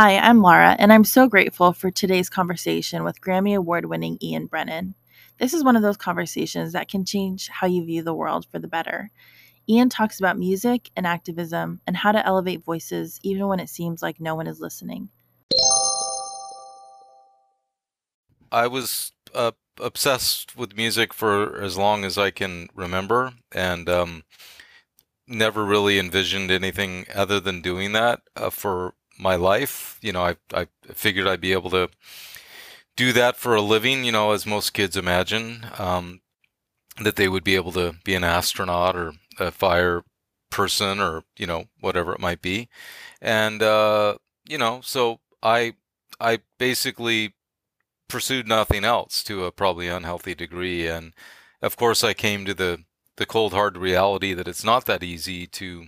Hi, I'm Laura, and I'm so grateful for today's conversation with Grammy Award winning Ian Brennan. This is one of those conversations that can change how you view the world for the better. Ian talks about music and activism and how to elevate voices even when it seems like no one is listening. I was uh, obsessed with music for as long as I can remember, and um, never really envisioned anything other than doing that uh, for my life. You know, I I figured I'd be able to do that for a living. You know, as most kids imagine um, that they would be able to be an astronaut or a fire person or you know whatever it might be, and uh, you know, so I I basically pursued nothing else to a probably unhealthy degree. And of course, I came to the the cold hard reality that it's not that easy to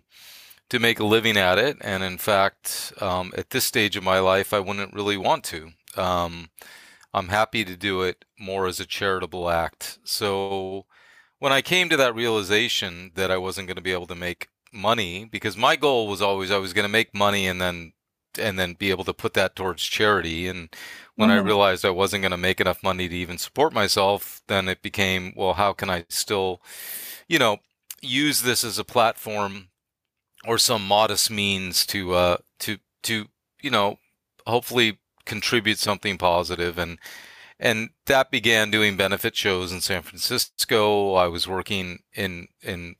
to make a living at it. And in fact, um, at this stage of my life, I wouldn't really want to. Um, I'm happy to do it more as a charitable act. So when I came to that realization that I wasn't going to be able to make money, because my goal was always I was going to make money and then and then be able to put that towards charity. And when mm-hmm. I realized I wasn't going to make enough money to even support myself, then it became, well, how can I still, you know, use this as a platform or some modest means to, uh, to, to, you know, hopefully contribute something positive. And, and that began doing benefit shows in San Francisco. I was working in, in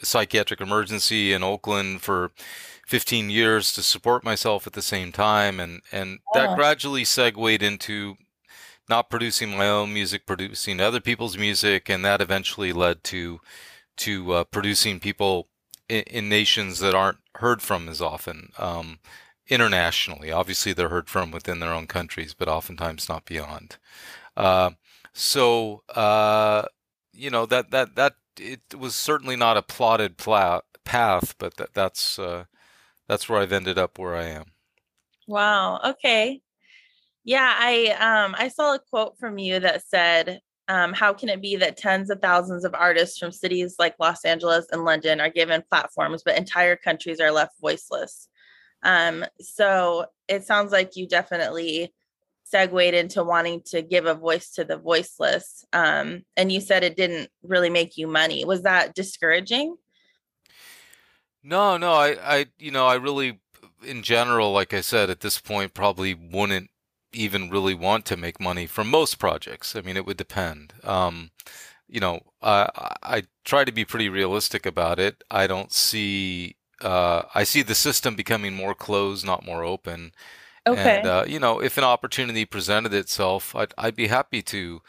psychiatric emergency in Oakland for 15 years to support myself at the same time. And and that gradually segued into not producing my own music producing other people's music. And that eventually led to to uh, producing people in, in, nations that aren't heard from as often um, internationally obviously they're heard from within their own countries but oftentimes not beyond uh, so uh, you know that that that it was certainly not a plotted path but that that's uh, that's where I've ended up where I am. Wow. Okay. Yeah, I um I saw a quote from you that said, um, how can it be that tens of thousands of artists from cities like Los Angeles and London are given platforms, but entire countries are left voiceless? Um, so it sounds like you definitely segued into wanting to give a voice to the voiceless. Um, and you said it didn't really make you money. Was that discouraging? No, no, I, I, you know, I really, in general, like I said, at this point, probably wouldn't even really want to make money from most projects. I mean, it would depend. Um, you know, I, I try to be pretty realistic about it. I don't see, uh, I see the system becoming more closed, not more open. Okay. And, uh, you know, if an opportunity presented itself, I'd, I'd be happy to,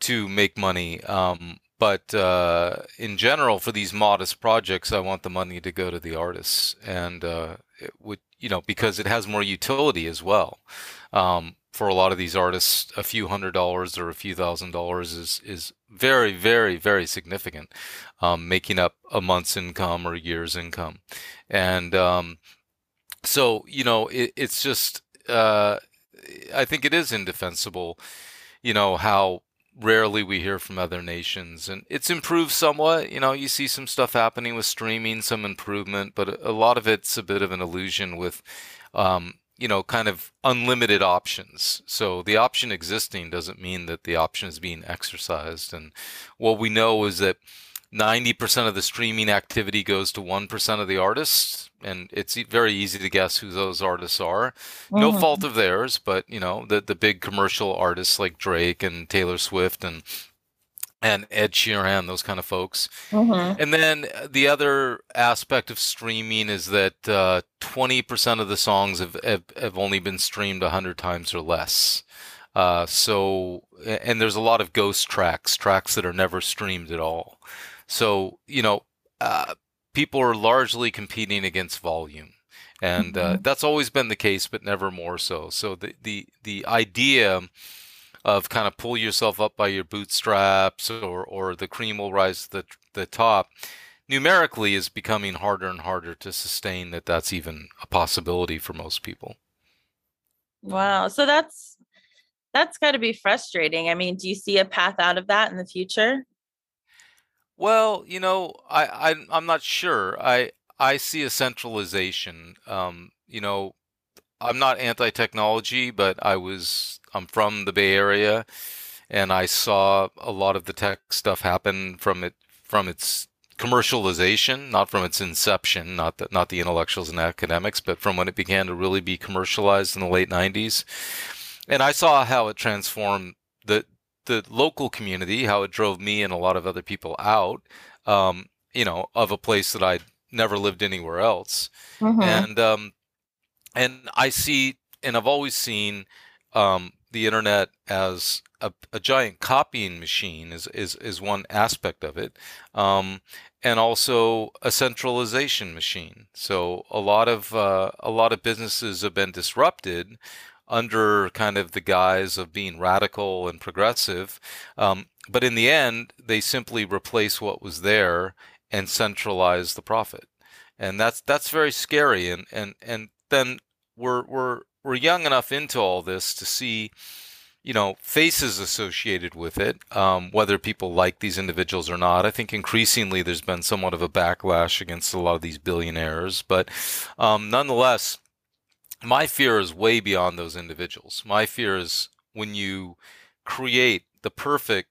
to make money. Um, but uh, in general, for these modest projects, I want the money to go to the artists, and uh, it would you know because it has more utility as well. Um, for a lot of these artists, a few hundred dollars or a few thousand dollars is is very, very, very significant, um, making up a month's income or a year's income, and um, so you know it, it's just uh, I think it is indefensible, you know how rarely we hear from other nations and it's improved somewhat. You know you see some stuff happening with streaming some improvement but a lot of it's a bit of an illusion with um, you know kind of unlimited options. So the option existing doesn't mean that the option is being exercised and what we know is that 90% of the streaming activity goes to 1% of the artists and it's very easy to guess who those artists are mm-hmm. no fault of theirs but you know the the big commercial artists like Drake and Taylor Swift and and Ed Sheeran, those kind of folks. Mm-hmm. And then the other aspect of streaming is that uh, 20% of the songs have, have, have only been streamed 100 times or less. Uh, so, and there's a lot of ghost tracks, tracks that are never streamed at all. So, you know, uh, people are largely competing against volume. And uh, mm-hmm. that's always been the case, but never more so. So the, the, the idea of kind of pull yourself up by your bootstraps or, or the cream will rise to the, the top numerically is becoming harder and harder to sustain that that's even a possibility for most people. Wow. So that's that's got to be frustrating. I mean, do you see a path out of that in the future? Well, you know, I, I I'm not sure. I I see a centralization. Um, you know, I'm not anti-technology, but I was I'm from the Bay Area, and I saw a lot of the tech stuff happen from it from its commercialization, not from its inception, not the, not the intellectuals and academics, but from when it began to really be commercialized in the late 90s. And I saw how it transformed the the local community, how it drove me and a lot of other people out, um, you know, of a place that I'd never lived anywhere else. Mm-hmm. And um, and I see, and I've always seen um, the internet as a, a, giant copying machine is, is, is one aspect of it, um, and also a centralization machine. So a lot of uh, a lot of businesses have been disrupted under kind of the guise of being radical and progressive, um, but in the end, they simply replace what was there and centralize the profit, and that's that's very scary. And and and then we're we're we're young enough into all this to see you know faces associated with it um, whether people like these individuals or not i think increasingly there's been somewhat of a backlash against a lot of these billionaires but um, nonetheless my fear is way beyond those individuals. My fear is when you create the perfect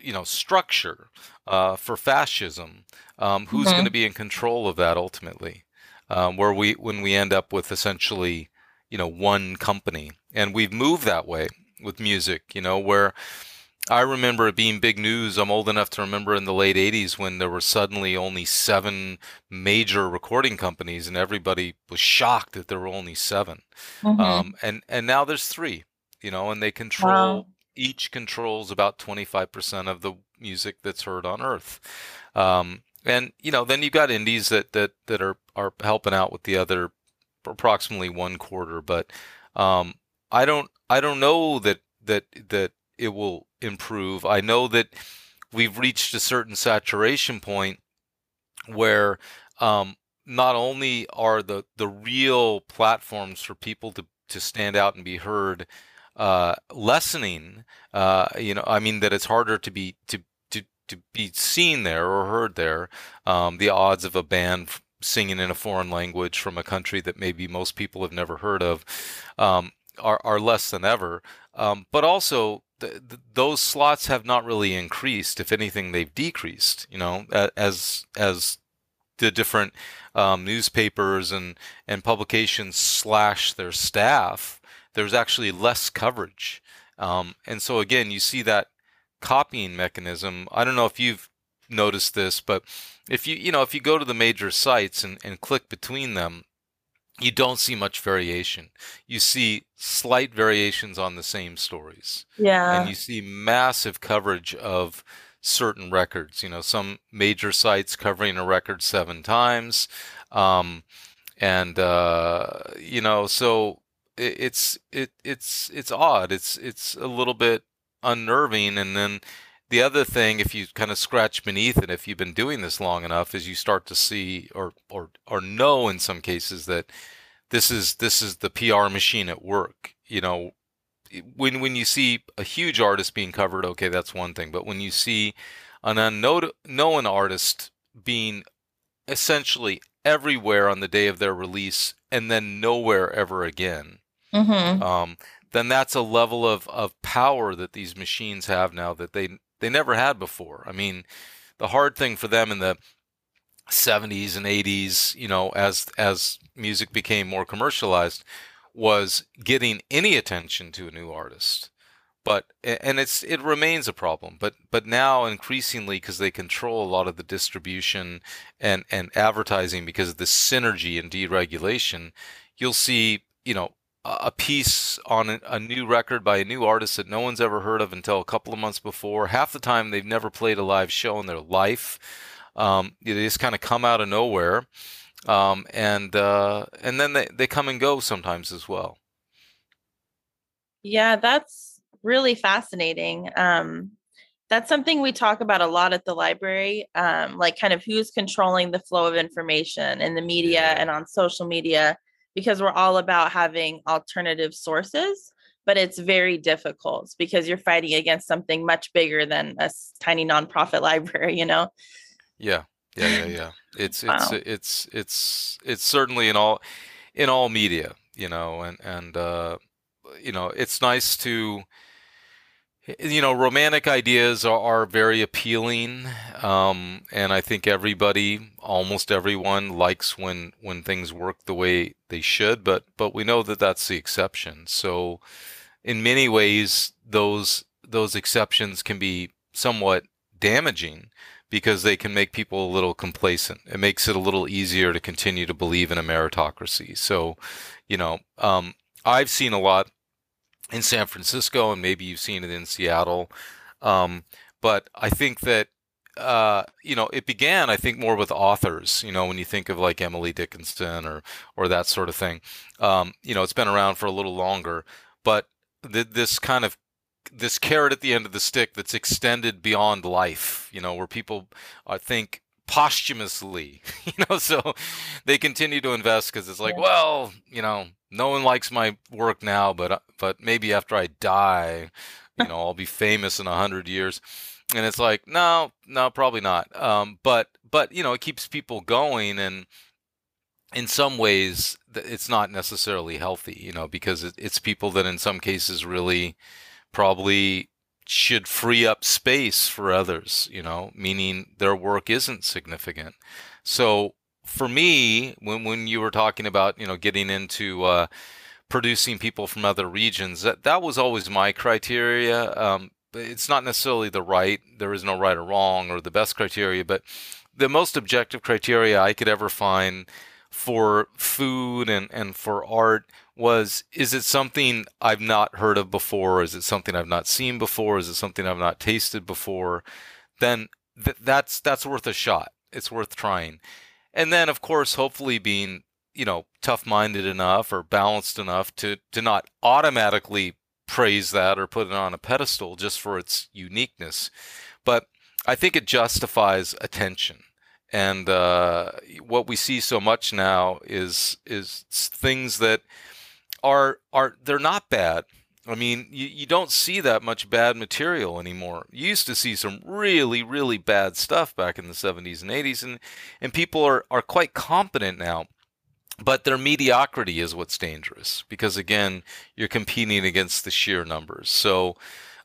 you know structure uh, for fascism um, who's mm-hmm. going to be in control of that ultimately? Um, where we when we end up with essentially you know one company. And we've moved that way with music you know where I remember it being big news. I'm old enough to remember in the late 80s when there were suddenly only seven major recording companies, and everybody was shocked that there were only 7 mm-hmm. um, and and now there's three, you know, and they control wow. each controls about 25% of the music that's heard on Earth. Um, and you know, then you've got indies that that that are are helping out with the other approximately one quarter. But um, I don't I don't know that that that it will improve. I know that we've reached a certain saturation point where um, not only are the the real platforms for people to to stand out and be heard uh, lessening, uh, you know, I mean that it's harder to be to to to be seen there or heard there. Um, the odds of a band singing in a foreign language from a country that maybe most people have never heard of um, are, are less than ever. Um, but also, th- th- those slots have not really increased. If anything, they've decreased. You know, as as the different um, newspapers and and publications slash their staff, there's actually less coverage. Um, and so again, you see that copying mechanism. I don't know if you've noticed this, but if you you know if you go to the major sites and, and click between them, you don't see much variation. You see slight variations on the same stories. Yeah. And you see massive coverage of certain records. You know, some major sites covering a record seven times. Um, and uh, you know, so it, it's it it's it's odd. It's it's a little bit unnerving. And then the other thing, if you kind of scratch beneath it, if you've been doing this long enough, is you start to see or or or know in some cases that this is this is the PR machine at work. You know, when when you see a huge artist being covered, okay, that's one thing. But when you see an unknown artist being essentially everywhere on the day of their release and then nowhere ever again, mm-hmm. um, then that's a level of, of power that these machines have now that they they never had before. I mean, the hard thing for them in the 70s and 80s, you know, as as music became more commercialized, was getting any attention to a new artist. But and it's it remains a problem. But but now increasingly because they control a lot of the distribution and and advertising because of the synergy and deregulation, you'll see you know a piece on a new record by a new artist that no one's ever heard of until a couple of months before. Half the time, they've never played a live show in their life. Um, they just kind of come out of nowhere, um, and uh, and then they, they come and go sometimes as well. Yeah, that's really fascinating. Um, that's something we talk about a lot at the library, um, like kind of who's controlling the flow of information in the media and on social media because we're all about having alternative sources but it's very difficult because you're fighting against something much bigger than a tiny nonprofit library you know? Yeah. Yeah yeah yeah. It's wow. it's it's it's it's certainly in all in all media you know, and and uh, you know, it's nice to you know, romantic ideas are, are very appealing, um, and I think everybody, almost everyone, likes when when things work the way they should. But but we know that that's the exception. So, in many ways, those those exceptions can be somewhat damaging because they can make people a little complacent. It makes it a little easier to continue to believe in a meritocracy. So, you know, um, I've seen a lot in San Francisco, and maybe you've seen it in Seattle. Um, but I think that uh, you know it began, I think, more with authors. You know, when you think of like Emily Dickinson or or that sort of thing. Um, you know, it's been around for a little longer, but th- this kind of this carrot at the end of the stick that's extended beyond life. You know, where people I think posthumously, you know, so they continue to invest because it's like, yeah. well, you know, no one likes my work now, but uh, but maybe after I die, you know, I'll be famous in a hundred years. And it's like, no, no, probably not. Um, but but you know, it keeps people going, and in some ways, it's not necessarily healthy, you know, because it's people that in some cases really probably should free up space for others, you know, meaning their work isn't significant. So for me, when when you were talking about you know getting into uh, producing people from other regions, that that was always my criteria. Um, it's not necessarily the right. There is no right or wrong or the best criteria, but the most objective criteria I could ever find for food and, and for art was is it something I've not heard of before? Is it something I've not seen before? Is it something I've not tasted before? Then th- that's that's worth a shot. It's worth trying and then of course hopefully being you know tough-minded enough or balanced enough to to not automatically praise that or put it on a pedestal just for its uniqueness but i think it justifies attention and uh, what we see so much now is is things that are are they're not bad I mean, you, you don't see that much bad material anymore. You used to see some really, really bad stuff back in the 70s and 80s, and, and people are, are quite competent now. But their mediocrity is what's dangerous because, again, you're competing against the sheer numbers. So,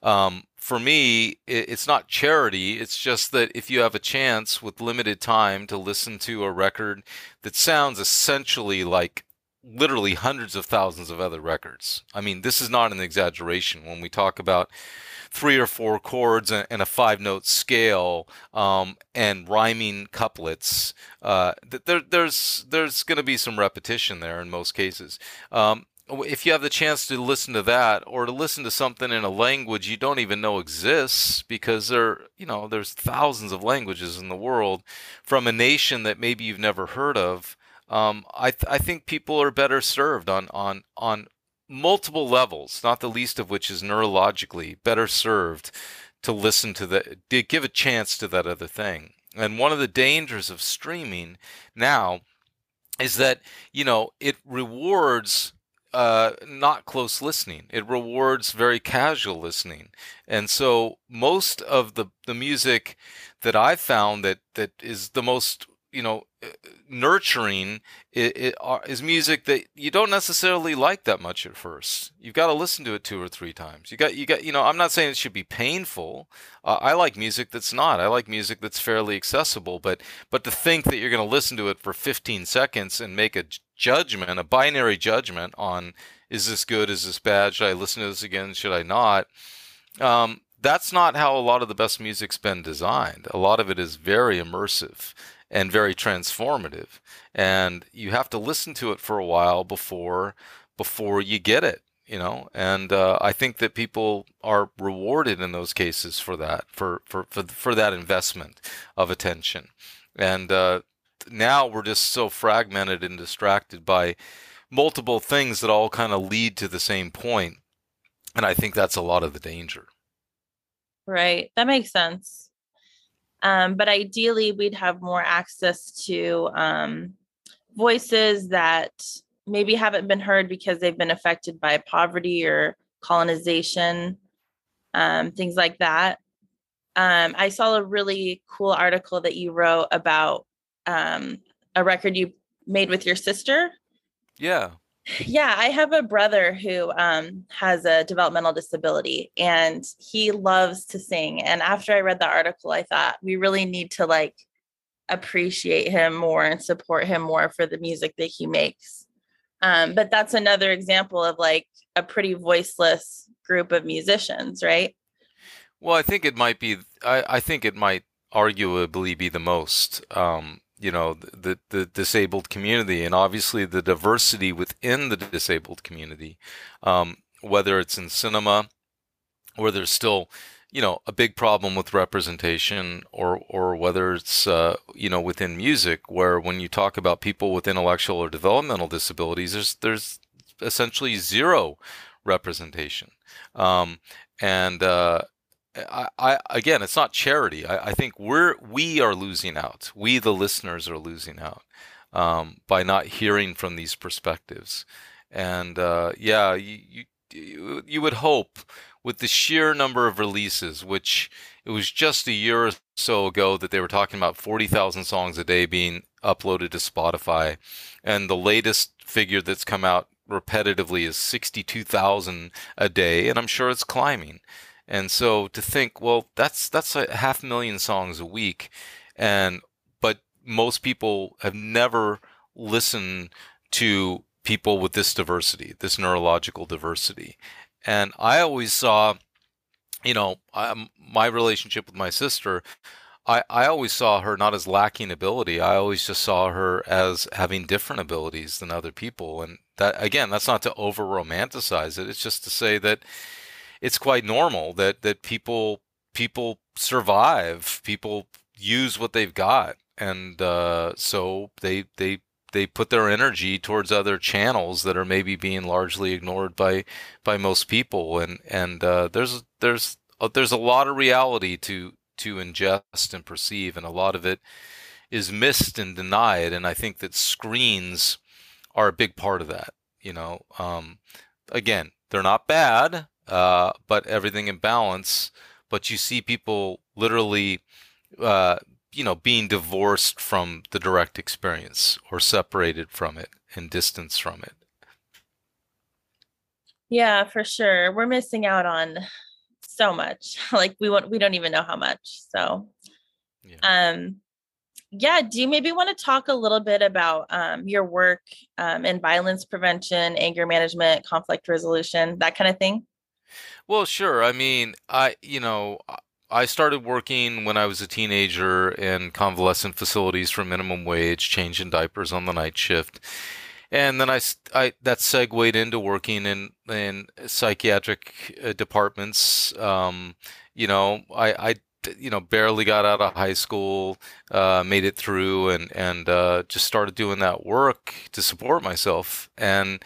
um, for me, it, it's not charity. It's just that if you have a chance with limited time to listen to a record that sounds essentially like literally hundreds of thousands of other records. I mean, this is not an exaggeration when we talk about three or four chords and a five note scale um, and rhyming couplets. Uh, there, there's there's going to be some repetition there in most cases. Um, if you have the chance to listen to that or to listen to something in a language you don't even know exists because there you know there's thousands of languages in the world from a nation that maybe you've never heard of um, I th- I think people are better served on on on multiple levels, not the least of which is neurologically better served to listen to the to give a chance to that other thing. And one of the dangers of streaming now is that you know it rewards uh, not close listening. It rewards very casual listening, and so most of the the music that I've found that that is the most you know uh, nurturing uh, is music that you don't necessarily like that much at first. You've got to listen to it two or three times. You got you got you know i'm not saying it should be painful. Uh, i like music that's not. I like music that's fairly accessible but but to think that you're going to listen to it for 15 seconds and make a judgment a binary judgment on is this good is this bad should i listen to this again should i not um, that's not how a lot of the best music's been designed. A lot of it is very immersive and very transformative. And you have to listen to it for a while before before you get it, you know. And uh, I think that people are rewarded in those cases for that, for for for, for that investment of attention. And uh, now we're just so fragmented and distracted by multiple things that all kind of lead to the same point. And I think that's a lot of the danger. Right. That makes sense. Um, but ideally, we'd have more access to um, voices that maybe haven't been heard because they've been affected by poverty or colonization, um, things like that. Um, I saw a really cool article that you wrote about um, a record you made with your sister. Yeah. Yeah, I have a brother who um, has a developmental disability and he loves to sing. And after I read the article, I thought we really need to like appreciate him more and support him more for the music that he makes. Um, but that's another example of like a pretty voiceless group of musicians, right? Well, I think it might be. I, I think it might arguably be the most. Um, you know, the the disabled community, and obviously the diversity within the disabled community. Um, whether it's in cinema, where there's still you know a big problem with representation or or whether it's uh, you know within music where when you talk about people with intellectual or developmental disabilities there's there's essentially zero representation um, and uh, I, I, again it's not charity I, I, think we're we are losing out we the listeners are losing out um, by not hearing from these perspectives and uh, yeah you, you you would hope with the sheer number of releases, which it was just a year or so ago that they were talking about 40,000 songs a day being uploaded to Spotify. And the latest figure that's come out repetitively is 62,000 a day, and I'm sure it's climbing. And so to think, well, that's that's a half million songs a week, and but most people have never listened to people with this diversity, this neurological diversity. And I always saw, you know, um, my relationship with my sister, I, I always saw her not as lacking ability. I always just saw her as having different abilities than other people. And that, again, that's not to over romanticize it. It's just to say that it's quite normal that, that people, people survive, people use what they've got. And uh, so they, they they put their energy towards other channels that are maybe being largely ignored by by most people. And and uh, there's there's uh, there's a lot of reality to to ingest and perceive. And a lot of it is missed and denied. And I think that screens are a big part of that you know? Um, again they're not bad uh, but everything in balance but you see people literally uh, you know, being divorced from the direct experience or separated from it and distanced from it. Yeah, for sure. We're missing out on so much. Like we want we don't even know how much. So yeah. um yeah, do you maybe want to talk a little bit about um, your work um, in violence prevention, anger management, conflict resolution, that kind of thing? Well, sure. I mean, I, you know, I started working when I was a teenager in convalescent facilities for minimum wage, changing diapers on the night shift. And then I, I that segued into working in in psychiatric uh, departments. Um, you know, I, I you know barely got out of high school, uh, made it through, and and uh, just started doing that work to support myself. And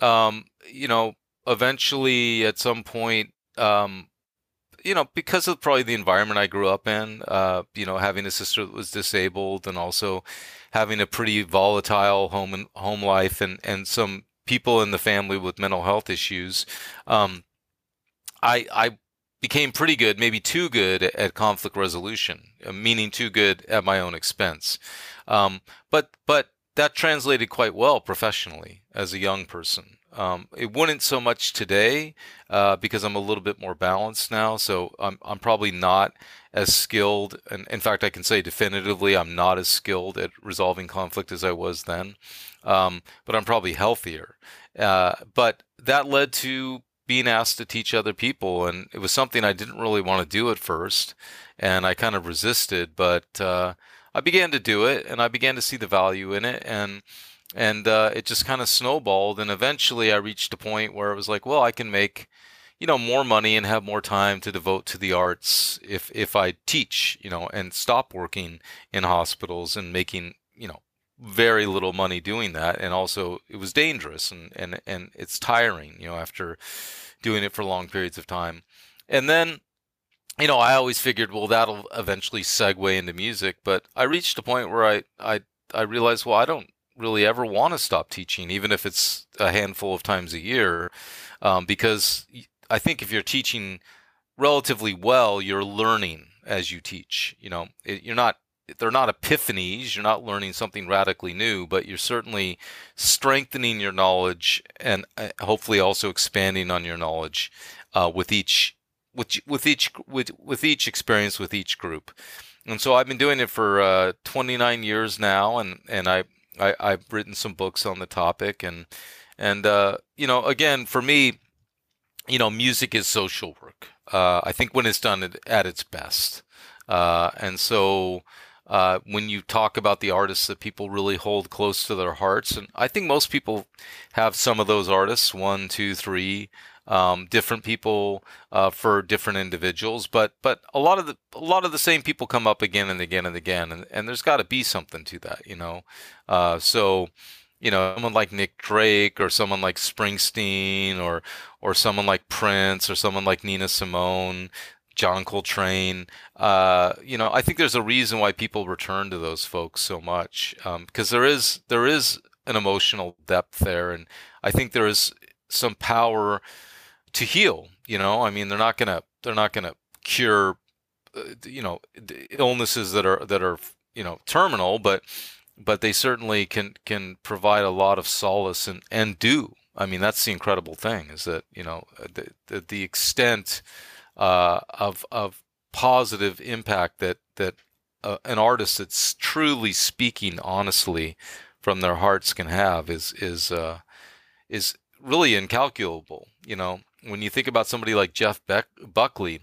um, you know, eventually, at some point, um, you know, because of probably the environment I grew up in, uh, you know, having a sister that was disabled and also having a pretty volatile home and home life and, and some people in the family with mental health issues, um, I, I became pretty good, maybe too good at conflict resolution, uh, meaning too good at my own expense. Um, but, but that translated quite well professionally as a young person. Um, it wouldn't so much today uh, because I'm a little bit more balanced now. So I'm, I'm probably not as skilled. And in fact, I can say definitively I'm not as skilled at resolving conflict as I was then. Um, but I'm probably healthier. Uh, but that led to being asked to teach other people. And it was something I didn't really want to do at first. And I kind of resisted. But uh, I began to do it and I began to see the value in it. And and uh, it just kind of snowballed and eventually i reached a point where it was like well i can make you know more money and have more time to devote to the arts if if i teach you know and stop working in hospitals and making you know very little money doing that. And also it was dangerous and and and it's tiring you know after doing it for long periods of time. And then you know i always figured well that'll eventually segue into music but i reached a point where i i i realized well i don't really ever want to stop teaching, even if it's a handful of times a year, um, because I think if you're teaching relatively well, you're learning as you teach. You know, it, you're not they're not epiphanies. You're not learning something radically new, but you're certainly strengthening your knowledge and uh, hopefully also expanding on your knowledge uh, with each with with each with with each experience with each group. And so I've been doing it for uh, 29 years now, and and I, I I've written some books on the topic, and and uh, you know again for me, you know music is social work. Uh, I think when it's done at, its best, uh, and so. Uh, when you talk about the artists that people really hold close to their hearts, and I think most people have some of those artists, one, two, three, um, different people uh, for different individuals, but but a lot of the a lot of the same people come up again and again and again, and, and there's got to be something to that, you know. Uh, so you know, someone like Nick Drake or someone like Springsteen or or someone like Prince or someone like Nina Simone, John Coltrane. Uh, you know, I think there's a reason why people return to those folks so much because um, there is there is an emotional depth there, and I think there is some power to heal. You know, I mean, they're not gonna they're not gonna cure uh, you know illnesses that are that are you know terminal, but but they certainly can can provide a lot of solace and and do. I mean, that's the incredible thing is that you know the the, the extent uh, of of positive impact that that uh, an artist that's truly speaking honestly from their hearts can have is is uh, is really incalculable. You know, when you think about somebody like Jeff Beck- Buckley,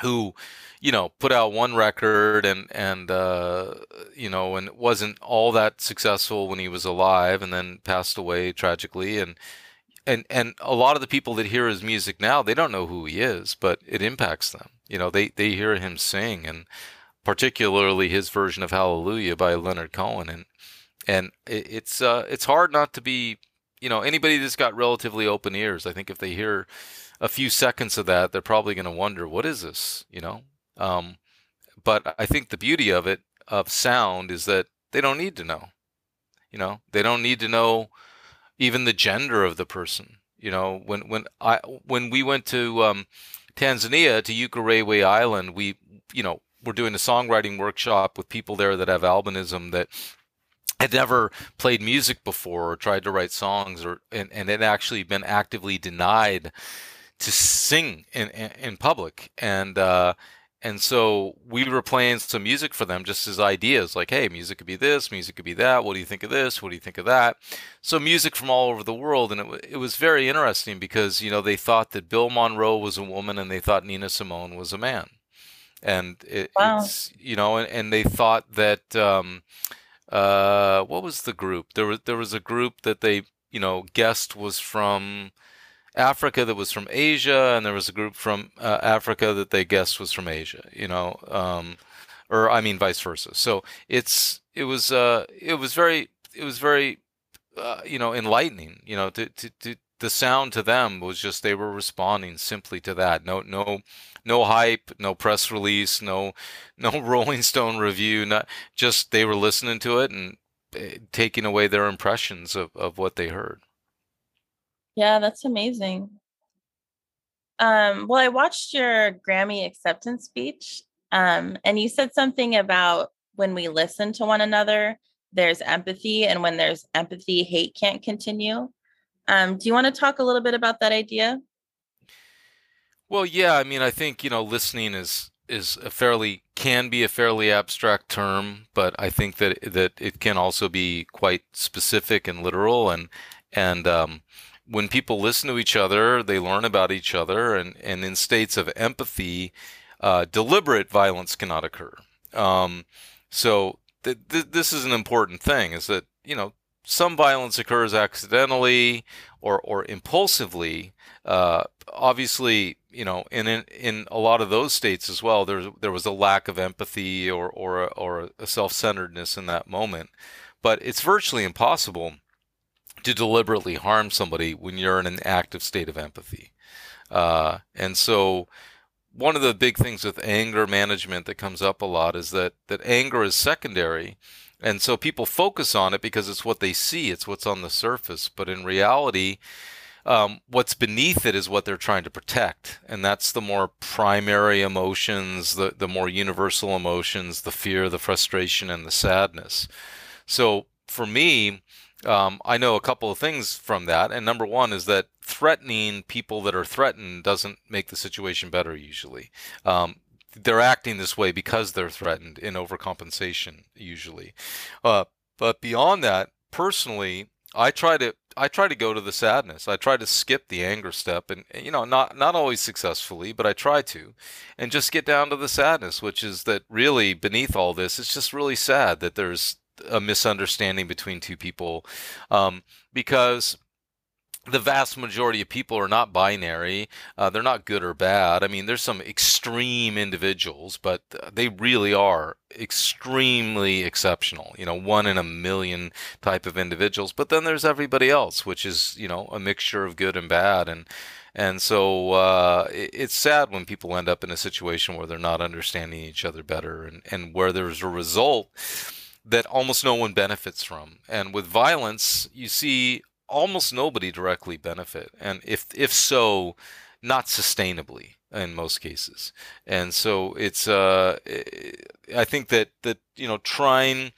who, you know, put out one record and and uh, you know, and wasn't all that successful when he was alive, and then passed away tragically, and and and a lot of the people that hear his music now, they don't know who he is, but it impacts them. You know, they they hear him sing, and particularly his version of Hallelujah by Leonard Cohen, and and it's uh, it's hard not to be you know, anybody that's got relatively open ears, I think if they hear a few seconds of that, they're probably going to wonder, what is this? You know? Um, but I think the beauty of it, of sound, is that they don't need to know. You know, they don't need to know even the gender of the person. You know, when when I when we went to um, Tanzania to Ukerewe Island, we you know we're doing a songwriting workshop with people there that have albinism that had never played music before or tried to write songs or and, and had actually been actively denied to sing in in, in public. And uh, and so we were playing some music for them just as ideas like hey music could be this music could be that. What do you think of this? What do you think of that? So music from all over the world. And it, it was very interesting because you know they thought that bill monroe was a woman and they thought nina simone was a man. And it, wow. it's you know and, and they thought that um, uh, what was the group? There was there was a group that they you know guessed was from Africa that was from Asia, and there was a group from uh, Africa that they guessed was from Asia. You know, um, or I mean vice versa. So it's it was uh, it was very it was very uh, you know enlightening. You know, to, to to the sound to them was just they were responding simply to that. No no no hype, no press release, no no Rolling Stone review. Not just they were listening to it and eh, taking away their impressions of, of what they heard. Yeah, that's amazing. Um, well, I watched your Grammy acceptance speech, um, and you said something about when we listen to one another, there's empathy, and when there's empathy, hate can't continue. Um, do you want to talk a little bit about that idea? Well, yeah, I mean, I think, you know, listening is is a fairly can be a fairly abstract term, but I think that that it can also be quite specific and literal and and um, when people listen to each other, they learn about each other, and, and in states of empathy, uh, deliberate violence cannot occur. Um, so th- th- this is an important thing: is that you know some violence occurs accidentally or or impulsively. Uh, obviously, you know, in, in in a lot of those states as well, there there was a lack of empathy or or a, or a self-centeredness in that moment. But it's virtually impossible to deliberately harm somebody when you're in an active state of empathy. Uh, and so, one of the big things with anger management that comes up a lot is that that anger is secondary. And so people focus on it because it's what they see, it's what's on the surface. But in reality, um, what's beneath it is what they're trying to protect, and that's the more primary emotions, the the more universal emotions, the fear, the frustration, and the sadness. So for me, um, I know a couple of things from that, and number one is that threatening people that are threatened doesn't make the situation better usually. Um, they're acting this way because they're threatened in overcompensation usually. Uh, but beyond that, personally, I try to I try to go to the sadness. I try to skip the anger step, and you know, not not always successfully, but I try to, and just get down to the sadness, which is that really beneath all this, it's just really sad that there's a misunderstanding between two people, um, because the vast majority of people are not binary. Uh, they're not good or bad. I mean, there's some extreme individuals, but they really are extremely exceptional. You know, one in a million type of individuals. But then there's everybody else, which is you know a mixture of good and bad, and and so uh, it, it's sad when people end up in a situation where they're not understanding each other better, and and where there's a result that almost no one benefits from. And with violence, you see almost nobody directly benefit, and if if so, not sustainably in most cases. And so it's uh, I think that that you know trying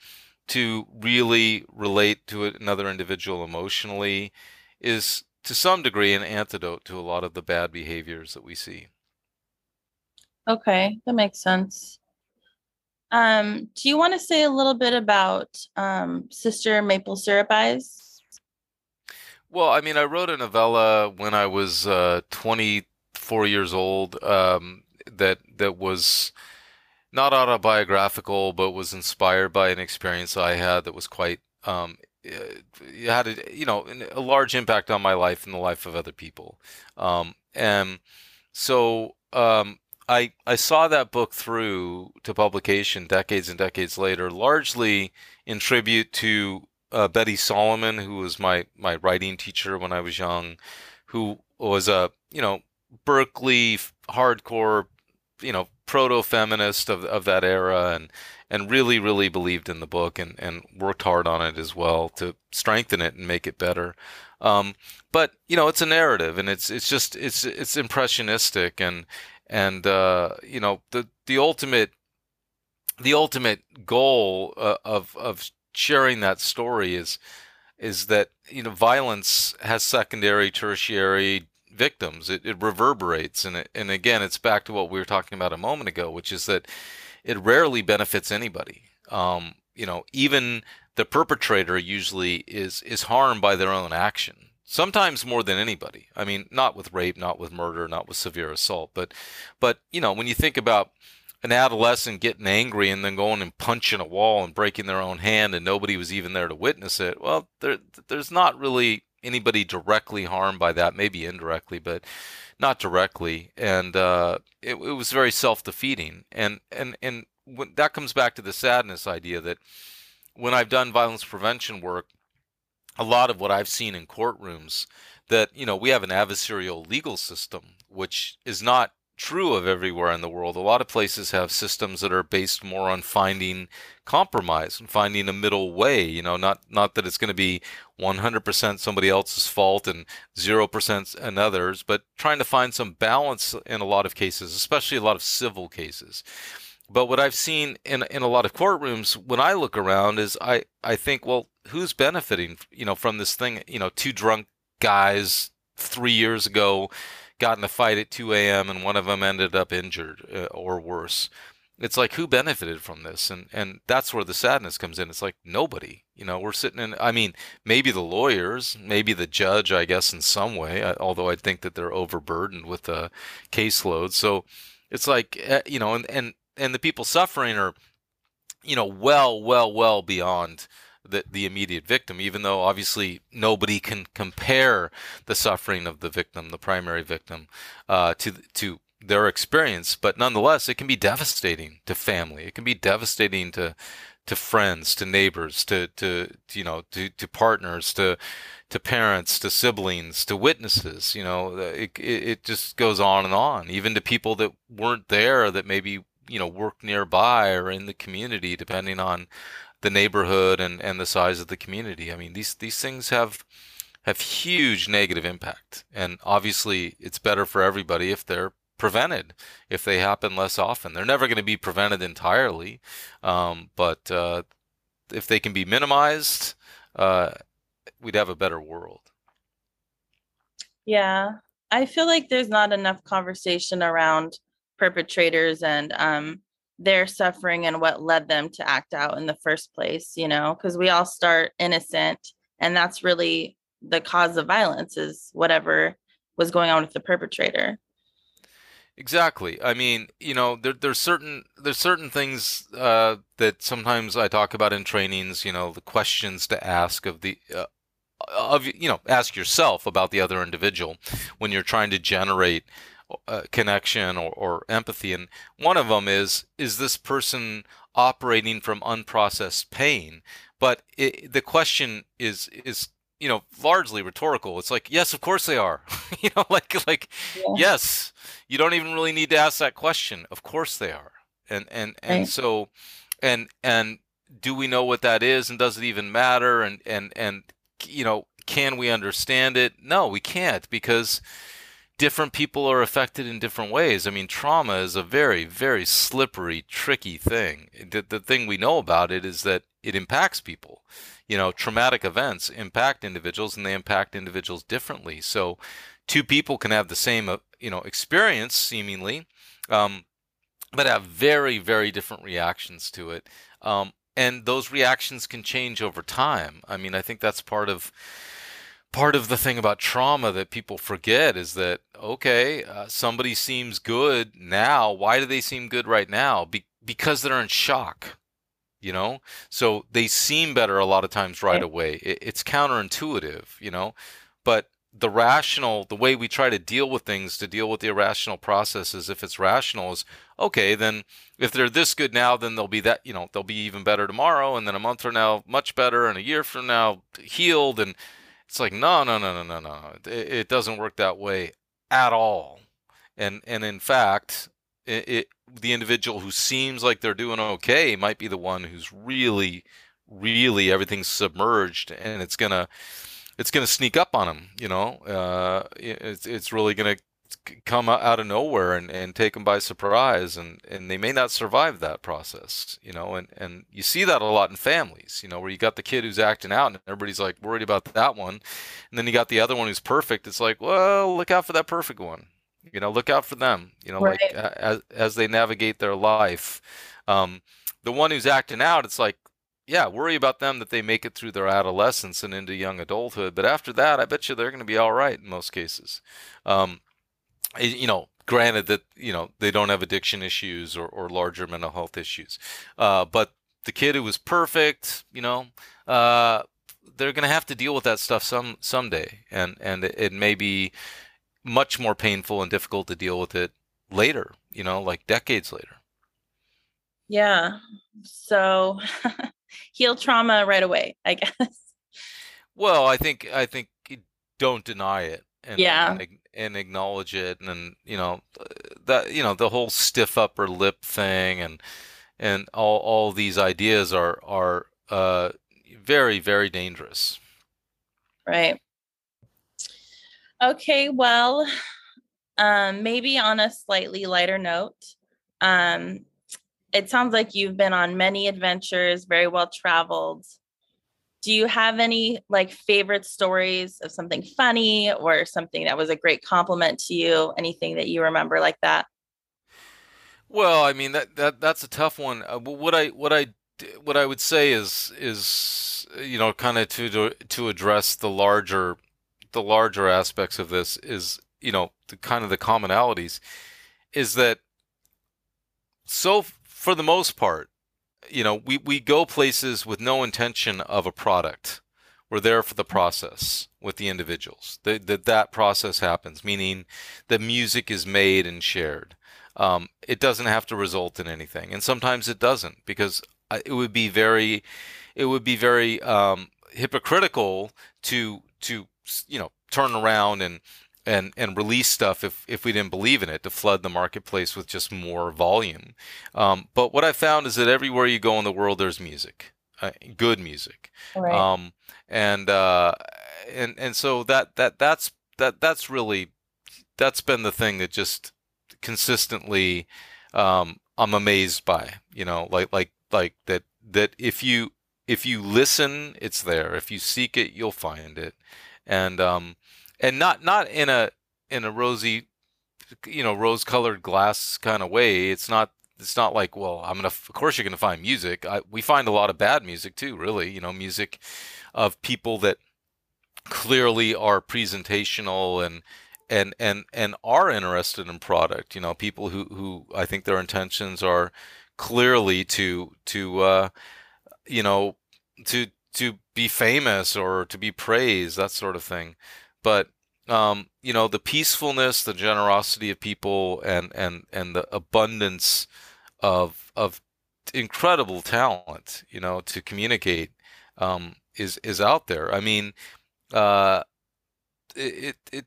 to really relate to another individual emotionally is to some degree an antidote to a lot of the bad behaviors that we see. Okay, that makes sense. Um, do you want to say a little bit about um, Sister Maple Syrup Eyes? Well, I mean, I wrote a novella when I was uh, 24 years old um, that that was not autobiographical, but was inspired by an experience I had that was quite um, it had a, you know a large impact on my life and the life of other people. Um, and so um, I I saw that book through to publication decades and decades later, largely in tribute to uh, Betty Solomon, who was my my writing teacher when I was young, who was a you know Berkeley hardcore, you know proto feminist of of that era, and and really really believed in the book and and worked hard on it as well to strengthen it and make it better. Um, but you know it's a narrative, and it's it's just it's it's impressionistic, and and uh, you know the the ultimate the ultimate goal uh, of of sharing that story is is that you know violence has secondary, tertiary victims. It, it reverberates, and it, and again, it's back to what we were talking about a moment ago, which is that it rarely benefits anybody. Um, you know, even the perpetrator usually is is harmed by their own action. Sometimes more than anybody. I mean, not with rape, not with murder, not with severe assault, but but you know, when you think about an adolescent getting angry and then going and punching a wall and breaking their own hand and nobody was even there to witness it well there there's not really anybody directly harmed by that maybe indirectly but not directly. And uh, it, it was very self-defeating. And and and when, that comes back to the sadness idea that when I've done violence prevention work a lot of what I've seen in courtrooms that you know we have an adversarial legal system which is not true of everywhere in the world. A lot of places have systems that are based more on finding compromise and finding a middle way. You know, not not that it's going to be 100% somebody else's fault and 0% another's, but trying to find some balance in a lot of cases, especially a lot of civil cases. But what I've seen in in a lot of courtrooms when I look around is I I think, well, who's benefiting, you know, from this thing? You know, two drunk guys three years ago got in a fight at 2 a.m. and one of them ended up injured uh, or worse. It's like who benefited from this, and and that's where the sadness comes in. It's like nobody. You know, we're sitting in. I mean, maybe the lawyers, maybe the judge, I guess, in some way. Uh, although I think that they're overburdened with the caseload. So it's like uh, you know, and and and the people suffering are, you know, well, well, well beyond the, the immediate victim, even though obviously nobody can compare the suffering of the victim, the primary victim, uh, to to their experience. But nonetheless, it can be devastating to family. It can be devastating to to friends, to neighbors, to to, to you know to to partners, to to parents, to siblings, to witnesses. You know, it, it it just goes on and on. Even to people that weren't there, that maybe you know work nearby or in the community, depending on the neighborhood and, and the size of the community. I mean, these these things have have huge negative impact. And obviously, it's better for everybody if they're prevented, if they happen less often. They're never going to be prevented entirely, um, but uh, if they can be minimized, uh, we'd have a better world. Yeah, I feel like there's not enough conversation around perpetrators and um, their suffering and what led them to act out in the first place, you know, because we all start innocent and that's really the cause of violence is whatever was going on with the perpetrator. Exactly. I mean, you know, there, there's certain there's certain things uh, that sometimes I talk about in trainings. You know, the questions to ask of the uh, of you know ask yourself about the other individual when you're trying to generate uh, connection or, or empathy. And one of them is is this person operating from unprocessed pain? But it, the question is is you know largely rhetorical. It's like yes, of course they are. you know, like like yeah. yes, you don't even really need to ask that question. Of course they are. And and and right. so and and do we know what that is and does it even matter and and and you know can we understand it no we can't because different people are affected in different ways. I mean, trauma is a very, very slippery, tricky thing. The, the thing we know about it is that it impacts people. You know, traumatic events impact individuals and they impact individuals differently. So, two people can have the same, uh, you know, experience seemingly, um, but have very, very different reactions to it. Um, and those reactions can change over time. I mean, I think that's part of part of the thing about trauma that people forget is that okay uh, somebody seems good now. Why do they seem good right now? Be- because they're in shock you know? So they seem better a lot of times right away. It, it's counterintuitive you know? But the rational the way we try to deal with things to deal with the irrational processes if it's rational is okay then if they're this good now then they'll be that you know they'll be even better tomorrow and then a month from now much better and a year from now healed and it's like no, no, no, no, no, no. It, it doesn't work that way at all. And and in fact, it, it, the individual who seems like they're doing okay might be the one who's really, really everything's submerged, and it's gonna it's gonna sneak up on them. You know, uh, it's it's really gonna come out of nowhere and, and take them by surprise and, and they may not survive that process you know and, and you see that a lot in families you know where you got the kid who's acting out and everybody's like worried about that one and then you got the other one who's perfect it's like well look out for that perfect one you know look out for them you know right. like as, as they navigate their life um, the one who's acting out it's like yeah worry about them that they make it through their adolescence and into young adulthood but after that i bet you they're going to be all right in most cases um, you know, granted that you know they don't have addiction issues or, or larger mental health issues, uh, but the kid who was perfect, you know, uh, they're going to have to deal with that stuff some someday, and and it may be much more painful and difficult to deal with it later, you know, like decades later. Yeah. So heal trauma right away, I guess. Well, I think I think don't deny it. And, yeah. And, and acknowledge it and you know that you know the whole stiff upper lip thing and and all all these ideas are are uh, very very dangerous. Right. Okay well um, maybe on a slightly lighter note um, it sounds like you've been on many adventures very well traveled do you have any like favorite stories of something funny or something that was a great compliment to you? Anything that you remember like that? Well i mean that, that that's a tough one. Uh, what i what i what i would say is is you know kind of to to address the larger the larger aspects of this is you know the kind of the commonalities is that so for the most part you know, we, we go places with no intention of a product. We're there for the process with the individuals. That that, that process happens, meaning the music is made and shared. Um, it doesn't have to result in anything, and sometimes it doesn't because it would be very, it would be very um, hypocritical to to you know turn around and and and release stuff if if we didn't believe in it to flood the marketplace with just more volume. Um, but what I found is that everywhere you go in the world, there's music, uh, good music, right. um, and uh, and and so that that that's that that's really that's been the thing that just consistently um, I'm amazed by. You know, like like like that that if you if you listen, it's there. If you seek it, you'll find it, and um, and not not in a in a rosy, you know, rose-colored glass kind of way. It's not it's not like well i'm gonna of course you're gonna find music I, we find a lot of bad music too really you know music of people that clearly are presentational and and and and are interested in product you know people who who i think their intentions are clearly to to uh you know to to be famous or to be praised that sort of thing but um you know the peacefulness the generosity of people and and and the abundance of of incredible talent you know to communicate um is is out there i mean uh it it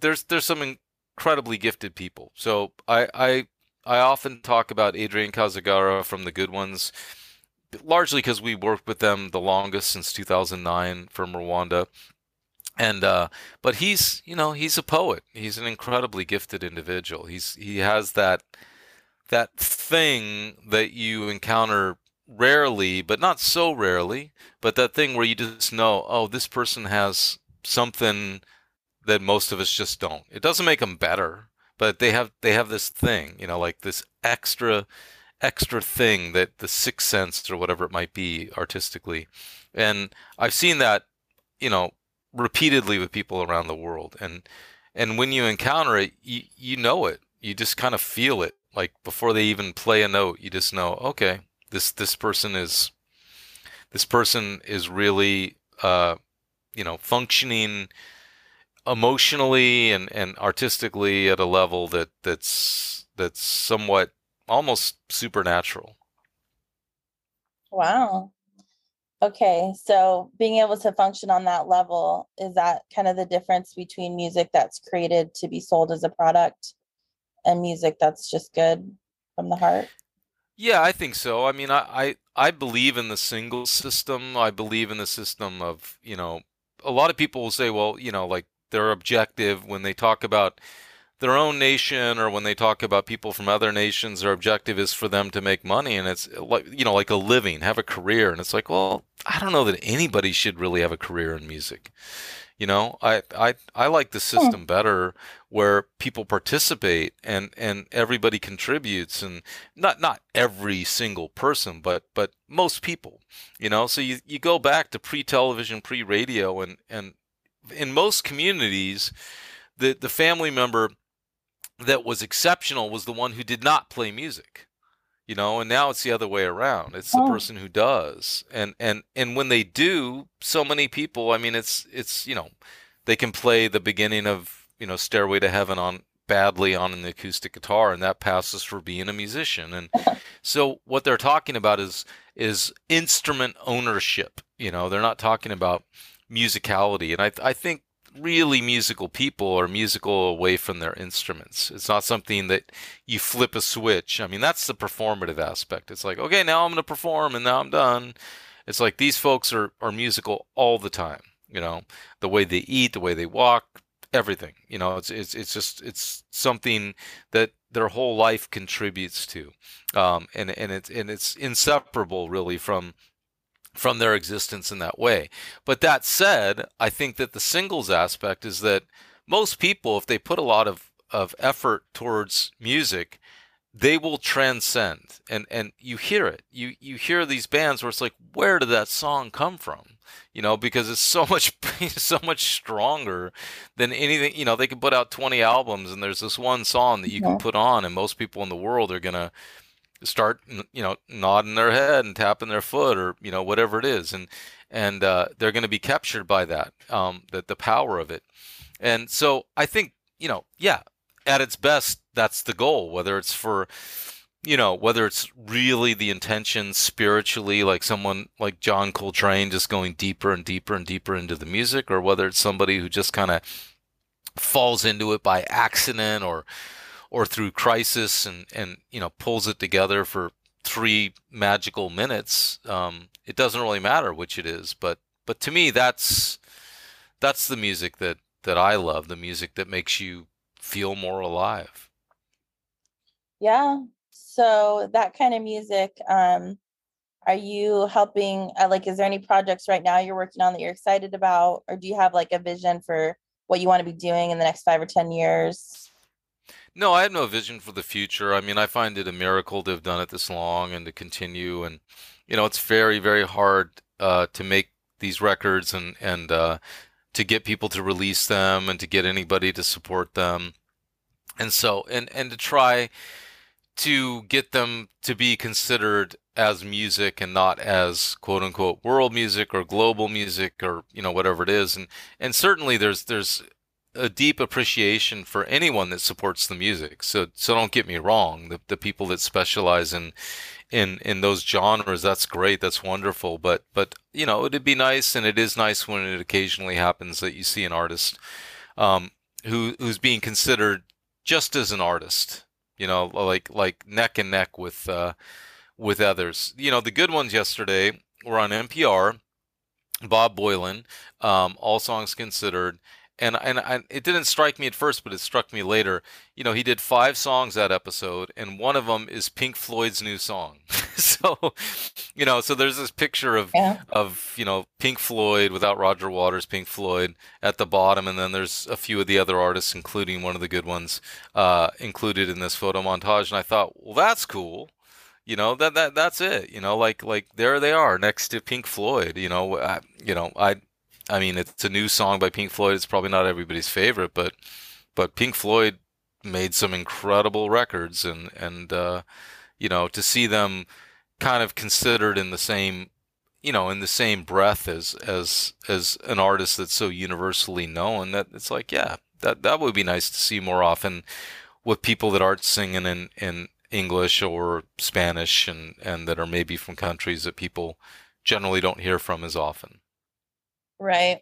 there's there's some incredibly gifted people. So I I I often talk about Adrien Kazigira from the Good Ones, largely because we worked with them the longest since 2009 from Rwanda. And uh, but he's you know he's a poet. He's an incredibly gifted individual. He's he has that that thing that you encounter rarely, but not so rarely, but that thing where you just know, oh, this person has something that most of us just don't. It doesn't make them better, but they have they have this thing, you know, like this extra extra thing that the sixth sense or whatever it might be artistically. And I've seen that, you know, repeatedly with people around the world. And and when you encounter it, you you know it. You just kind of feel it. Like before they even play a note, you just know, okay, this this person is this person is really uh, you know, functioning emotionally and, and artistically at a level that that's that's somewhat almost supernatural. Wow. Okay, so being able to function on that level is that kind of the difference between music that's created to be sold as a product and music that's just good from the heart? Yeah, I think so. I mean, I, I I believe in the single system. I believe in the system of, you know, a lot of people will say, well, you know, like their objective when they talk about their own nation or when they talk about people from other nations their objective is for them to make money. And it's like you know like a living have a career. And it's like well i don't know that anybody should really have a career in music. You know i i, I like the hmm. system better where people participate and and everybody contributes and not not every single person but but most people you know? So you, you go back to pre-television pre-radio and and in most communities, the the family member that was exceptional was the one who did not play music you know and now it's the other way around. It's the person who does. And and and when they do so many people i mean it's it's you know they can play the beginning of you know stairway to heaven on badly on an acoustic guitar and that passes for being a musician. And so what they're talking about is is instrument ownership you know. They're not talking about musicality. And I, I think really musical people are musical away from their instruments. It's not something that you flip a switch. I mean, that's the performative aspect. It's like, okay, now I'm going to perform and now I'm done. It's like these folks are, are musical all the time. You know, the way they eat, the way they walk, everything. You know, it's it's it's just it's something that their whole life contributes to, um, and and it's and it's inseparable really from from their existence in that way. But that said, I think that the singles aspect is that most people, if they put a lot of, of effort towards music, they will transcend. And and you hear it. You you hear these bands where it's like where did that song come from? You know because it's so much so much stronger than anything you know they can put out 20 albums and there's this one song that you can put on and most people in the world are going to start you know nodding their head and tapping their foot or you know whatever it is. And and uh, they're going to be captured by that um, that the power of it. And so i think you know yeah at its best that's the goal whether it's for you know whether it's really the intention spiritually like someone like john coltrane just going deeper and deeper and deeper into the music or whether it's somebody who just kind of falls into it by accident or or through crisis and and you know pulls it together for three magical minutes um, it doesn't really matter which it is but but to me that's that's the music that that I love, the music that makes you feel more alive. Yeah. So that kind of music, um, are you helping uh, like is there any projects right now you're working on that you're excited about or do you have like a vision for what you want to be doing in the next 5 or 10 years? No, I have no vision for the future. I mean, I find it a miracle to have done it this long and to continue and you know, it's very very hard uh, to make these records and and uh, to get people to release them and to get anybody to support them. And so and and to try to get them to be considered as music and not as quote unquote world music or global music or you know whatever it is and and certainly there's there's a deep appreciation for anyone that supports the music so so don't get me wrong the the people that specialize in in in those genres that's great that's wonderful but but you know it'd be nice and it is nice when it occasionally happens that you see an artist um who who's being considered just as an artist you know like like neck and neck with uh with others. You know, the good ones yesterday were on NPR. Bob Boilen, um, All Songs Considered, and and I, it didn't strike me at first, but it struck me later. You know, he did five songs that episode, and one of them is Pink Floyd's new song. so, you know, so there's this picture of yeah. of you know Pink Floyd without Roger Waters, Pink Floyd at the bottom, and then there's a few of the other artists, including one of the good ones, uh, included in this photo montage. And I thought, well, that's cool you know that that that's it you know like like there they are next to Pink Floyd you know I, you know I I mean it's a new song by Pink Floyd it's probably not everybody's favorite but but Pink Floyd made some incredible records and and uh, you know to see them kind of considered in the same you know in the same breath as as as an artist that's so universally known that it's like yeah that that would be nice to see more often with people that aren't singing in in English or Spanish and, and that are maybe from countries that people generally don't hear from as often. Right.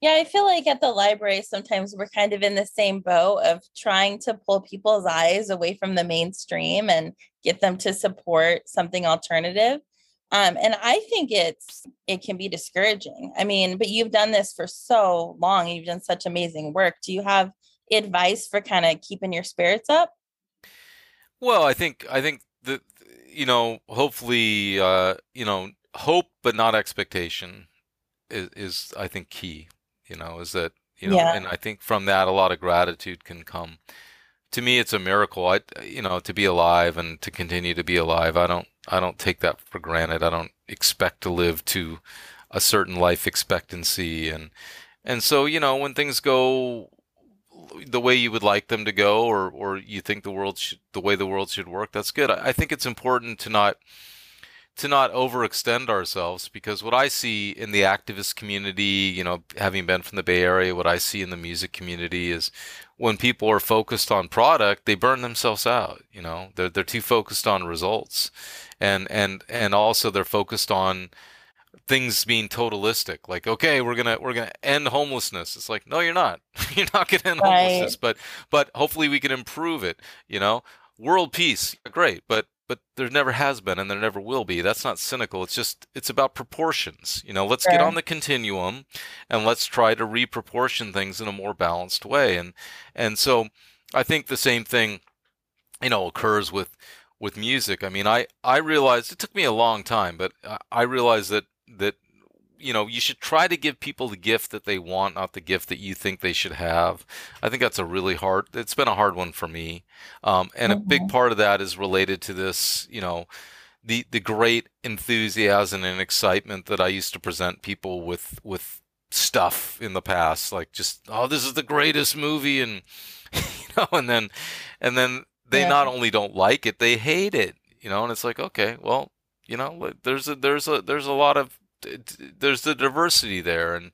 Yeah, I feel like at the library, sometimes we're kind of in the same boat of trying to pull people's eyes away from the mainstream and get them to support something alternative. Um, and I think it's it can be discouraging. I mean, but you've done this for so long, you've done such amazing work. Do you have advice for kind of keeping your spirits up? Well, I think I think that you know, hopefully, uh, you know, hope but not expectation is, is I think key. You know, is that you know, yeah. and I think from that a lot of gratitude can come. To me, it's a miracle. I, you know, to be alive and to continue to be alive. I don't, I don't take that for granted. I don't expect to live to a certain life expectancy, and and so you know, when things go the way you would like them to go, or or you think the world should, the way the world should work, that's good. I, I think it's important to not to not overextend ourselves because what I see in the activist community, you know, having been from the Bay Area, what I see in the music community is when people are focused on product, they burn themselves out. You know, they're they're too focused on results, and and and also they're focused on things being totalistic like okay we're gonna we're gonna end homelessness it's like no you're not you're not gonna end right. homelessness but but hopefully we can improve it you know world peace great but but there never has been and there never will be. That's not cynical. It's just it's about proportions. You know let's sure. get on the continuum and let's try to reproportion things in a more balanced way. And and so i think the same thing you know occurs with with music. I mean i i realized it took me a long time but i realized that that you know you should try to give people the gift that they want not the gift that you think they should have i think that's a really hard it's been a hard one for me um, and mm-hmm. a big mm-hmm. part of that is related to this you know the the great enthusiasm and excitement that i used to present people with with stuff in the past like just oh this is the greatest movie and you know and then and then they yeah. not only don't like it they hate it you know and it's like okay well you know there's a there's a there's a lot of there's the diversity there and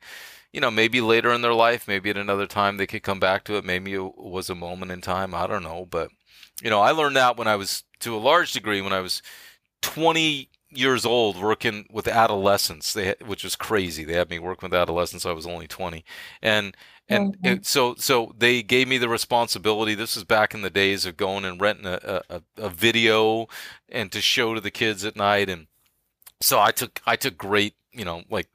you know maybe later in their life maybe at another time they could come back to it. Maybe it was a moment in time. I don't know but you know i learned that when i was to a large degree when i was 20 years old working with adolescents. They which was crazy. They had me working with adolescents i was only 20 and and mm-hmm. it, so so they gave me the responsibility. This was back in the days of going and renting a, a, a video and to show to the kids at night and so I took I took great you know like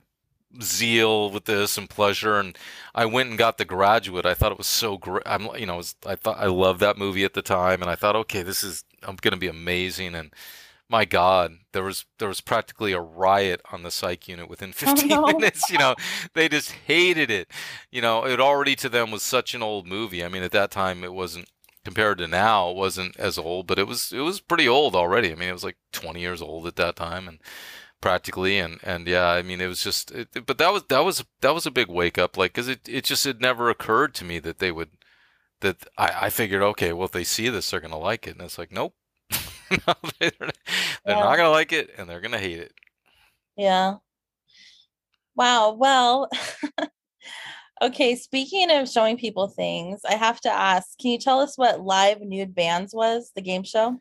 zeal with this and pleasure and I went and got The Graduate. I thought it was so great. I'm you know, was, I thought I loved that movie at the time and I thought okay, this is I'm going to be amazing and my god, there was there was practically a riot on the psych unit within 15 oh, no. minutes, you know. They just hated it. You know, it already to them was such an old movie. I mean, at that time it wasn't compared to now, it wasn't as old, but it was it was pretty old already. I mean, it was like 20 years old at that time and practically and and yeah i mean it was just it, but that was that was that was a big wake up like because it, it just it never occurred to me that they would that I, I figured okay well if they see this they're gonna like it and it's like nope no, they're, they're yeah. not gonna like it and they're gonna hate it yeah wow well okay speaking of showing people things i have to ask can you tell us what live nude bands was the game show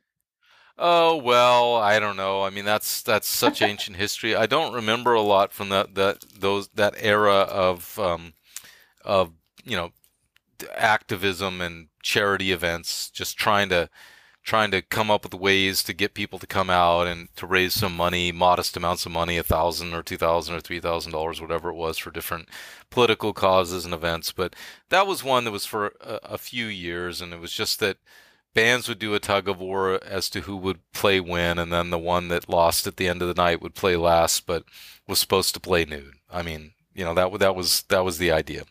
Oh well, I don't know. I mean, that's that's such ancient history. I don't remember a lot from that that those that era of um, of you know activism and charity events. Just trying to trying to come up with ways to get people to come out and to raise some money, modest amounts of money, a thousand or two thousand or three thousand dollars, whatever it was, for different political causes and events. But that was one that was for a, a few years, and it was just that bands would do a tug of war as to who would play when, and then the one that lost at the end of the night would play last, but was supposed to play nude. I mean, you know that that was that was the idea.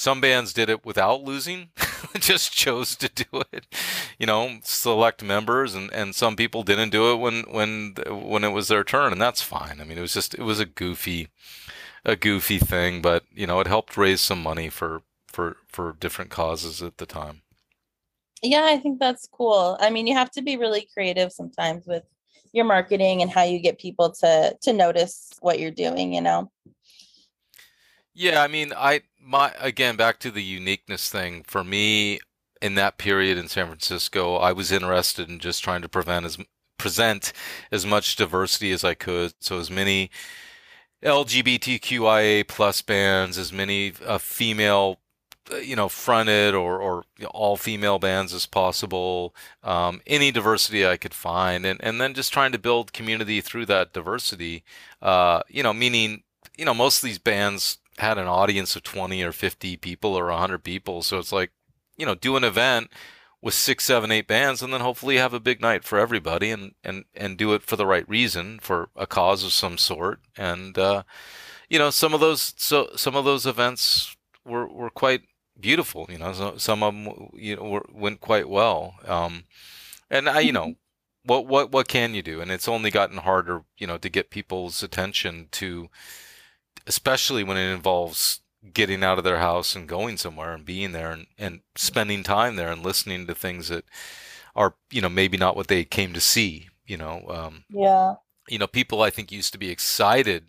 Some bands did it without losing, just chose to do it. You know, select members, and, and some people didn't do it when when when it was their turn, and that's fine. I mean, it was just it was a goofy a goofy thing, but you know, it helped raise some money for for for different causes at the time. Yeah, I think that's cool. I mean, you have to be really creative sometimes with your marketing and how you get people to to notice what you're doing, you know. Yeah, I mean, I my again back to the uniqueness thing for me in that period in San Francisco, I was interested in just trying to prevent as present as much diversity as I could, so as many LGBTQIA plus bands, as many uh, female uh, you know, fronted or, or all female bands as possible, um, any diversity I could find, and, and then just trying to build community through that diversity. Uh, you know, meaning, you know, most of these bands had an audience of 20 or 50 people or 100 people. So it's like, you know, do an event with six, seven, eight bands, and then hopefully have a big night for everybody, and and and do it for the right reason, for a cause of some sort. And uh, you know, some of those so some of those events were were quite beautiful. You know, so, some of them you know were, went quite well. Um, and I, you know, mm-hmm. what what what can you do? And it's only gotten harder, you know, to get people's attention to, especially when it involves getting out of their house and going somewhere and being there and, and spending time there and listening to things that are you know maybe not what they came to see you know um, yeah. you know people i think used to be excited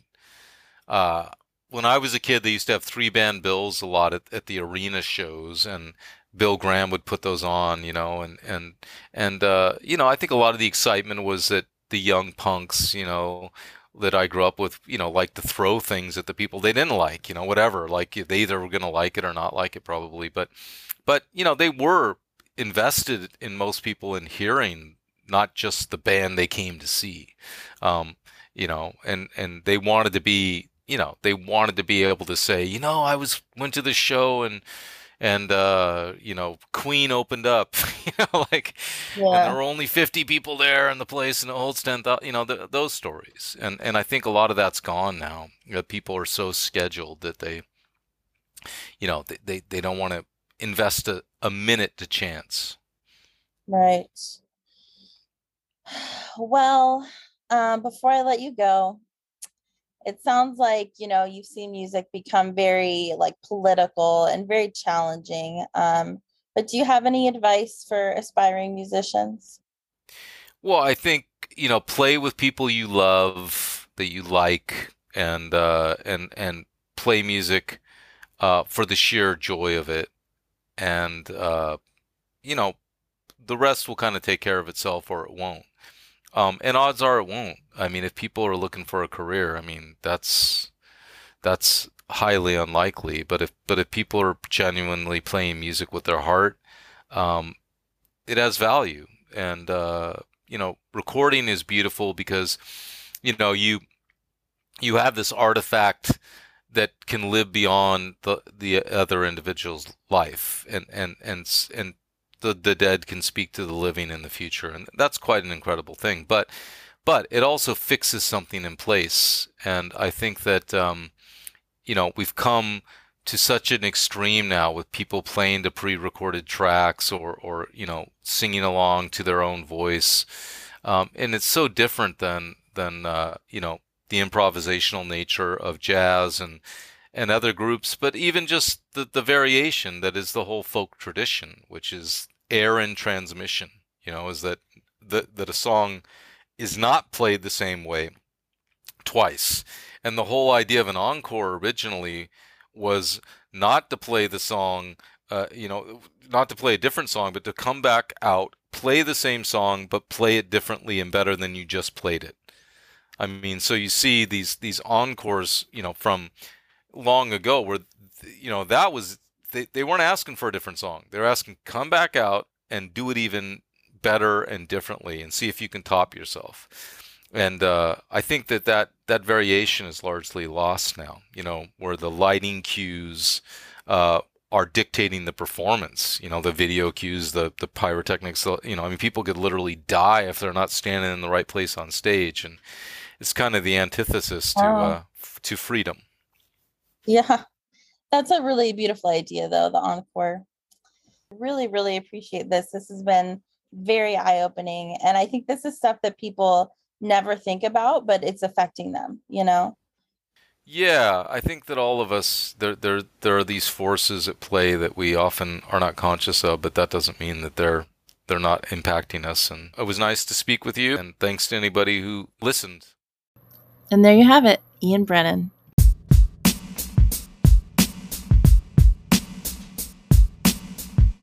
uh, when I was a kid, they used to have three band bills a lot at, at the arena shows, and Bill Graham would put those on, you know, and and and uh, you know, I think a lot of the excitement was that the young punks, you know, that I grew up with, you know, like to throw things at the people they didn't like, you know, whatever. Like they either were going to like it or not like it, probably. But, but you know, they were invested in most people in hearing not just the band they came to see, um, you know, and and they wanted to be you know they wanted to be able to say you know i was went to the show and and uh, you know queen opened up you know like yeah. and there were only 50 people there in the place and it holds 10,000 you know the, those stories. And and i think a lot of that's gone now you know, people are so scheduled that they you know they, they, they don't want to invest a, a minute to chance. Right. Well um, before i let you go it sounds like you know you've seen music become very like political and very challenging um, but do you have any advice for aspiring musicians well i think you know play with people you love that you like and uh, and and play music uh, for the sheer joy of it and uh, you know the rest will kind of take care of itself or it won't um, and odds are it won't. I mean, if people are looking for a career, I mean, that's that's highly unlikely. But if but if people are genuinely playing music with their heart, um, it has value. And uh, you know, recording is beautiful because you know you you have this artifact that can live beyond the the other individual's life and and and and the the dead can speak to the living in the future and that's quite an incredible thing but but it also fixes something in place. And i think that um, you know we've come to such an extreme now with people playing to pre-recorded tracks or or you know singing along to their own voice. Um, and it's so different than than uh, you know the improvisational nature of jazz and and other groups but even just the, the variation that is the whole folk tradition which is air and transmission you know is that that, that a song is not played the same way twice and the whole idea of an encore originally was not to play the song, uh, you know, not to play a different song, but to come back out, play the same song, but play it differently and better than you just played it. I mean, so you see these these encores, you know, from long ago, where you know that was they, they weren't asking for a different song. They're asking come back out and do it even better and differently, and see if you can top yourself and uh, I think that, that that variation is largely lost now. You know, where the lighting cues uh, are dictating the performance. You know, the video cues, the the pyrotechnics. You know, I mean, people could literally die if they're not standing in the right place on stage, and it's kind of the antithesis to uh, to freedom. Yeah, that's a really beautiful idea, though. The encore. Really, really appreciate this. This has been very eye opening, and I think this is stuff that people never think about, but it's affecting them, you know? Yeah, I think that all of us there there there are these forces at play that we often are not conscious of, but that doesn't mean that they're they're not impacting us. And it was nice to speak with you, and thanks to anybody who listened. And there you have it, Ian Brennan.